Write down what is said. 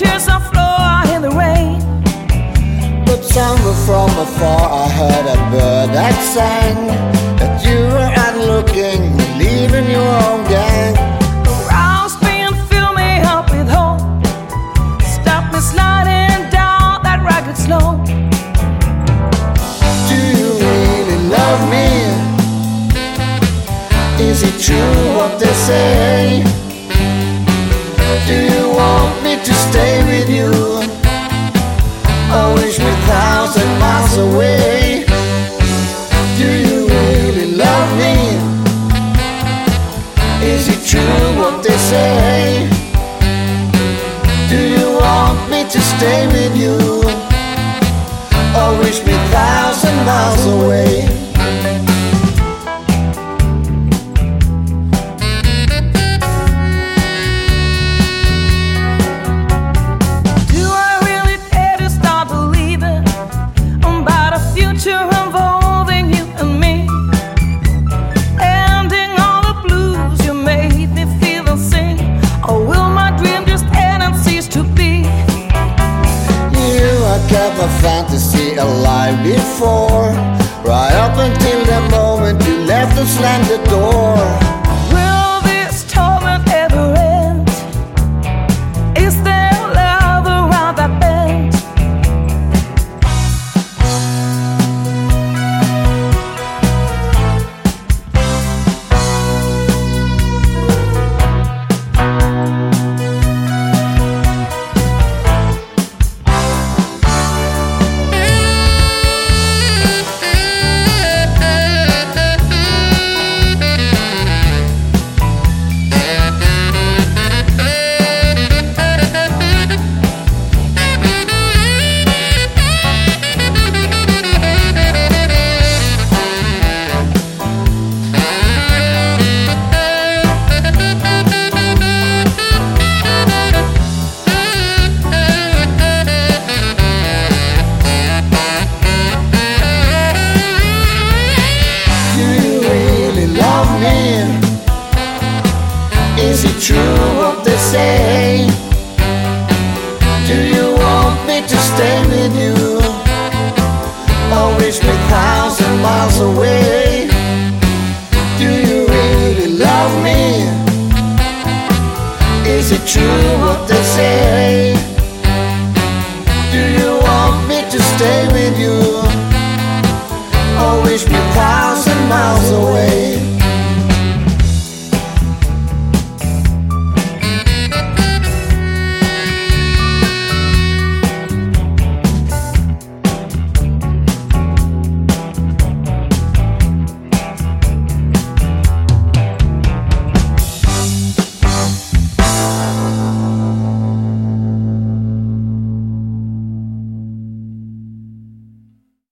tears on floor in the rain. But somewhere from afar, I heard a bird that sang that you were out looking, leaving your own gang. Aroused me and fill me up with hope. Stop me sliding down that ragged slope. Do you really love me? Is it true what they say? Stay with you? Or reach me thousand miles away? Fantasy alive before. Right up until the moment you left and slammed the door true what they say? Do you want me to stay with you? Or wish me thousand miles away?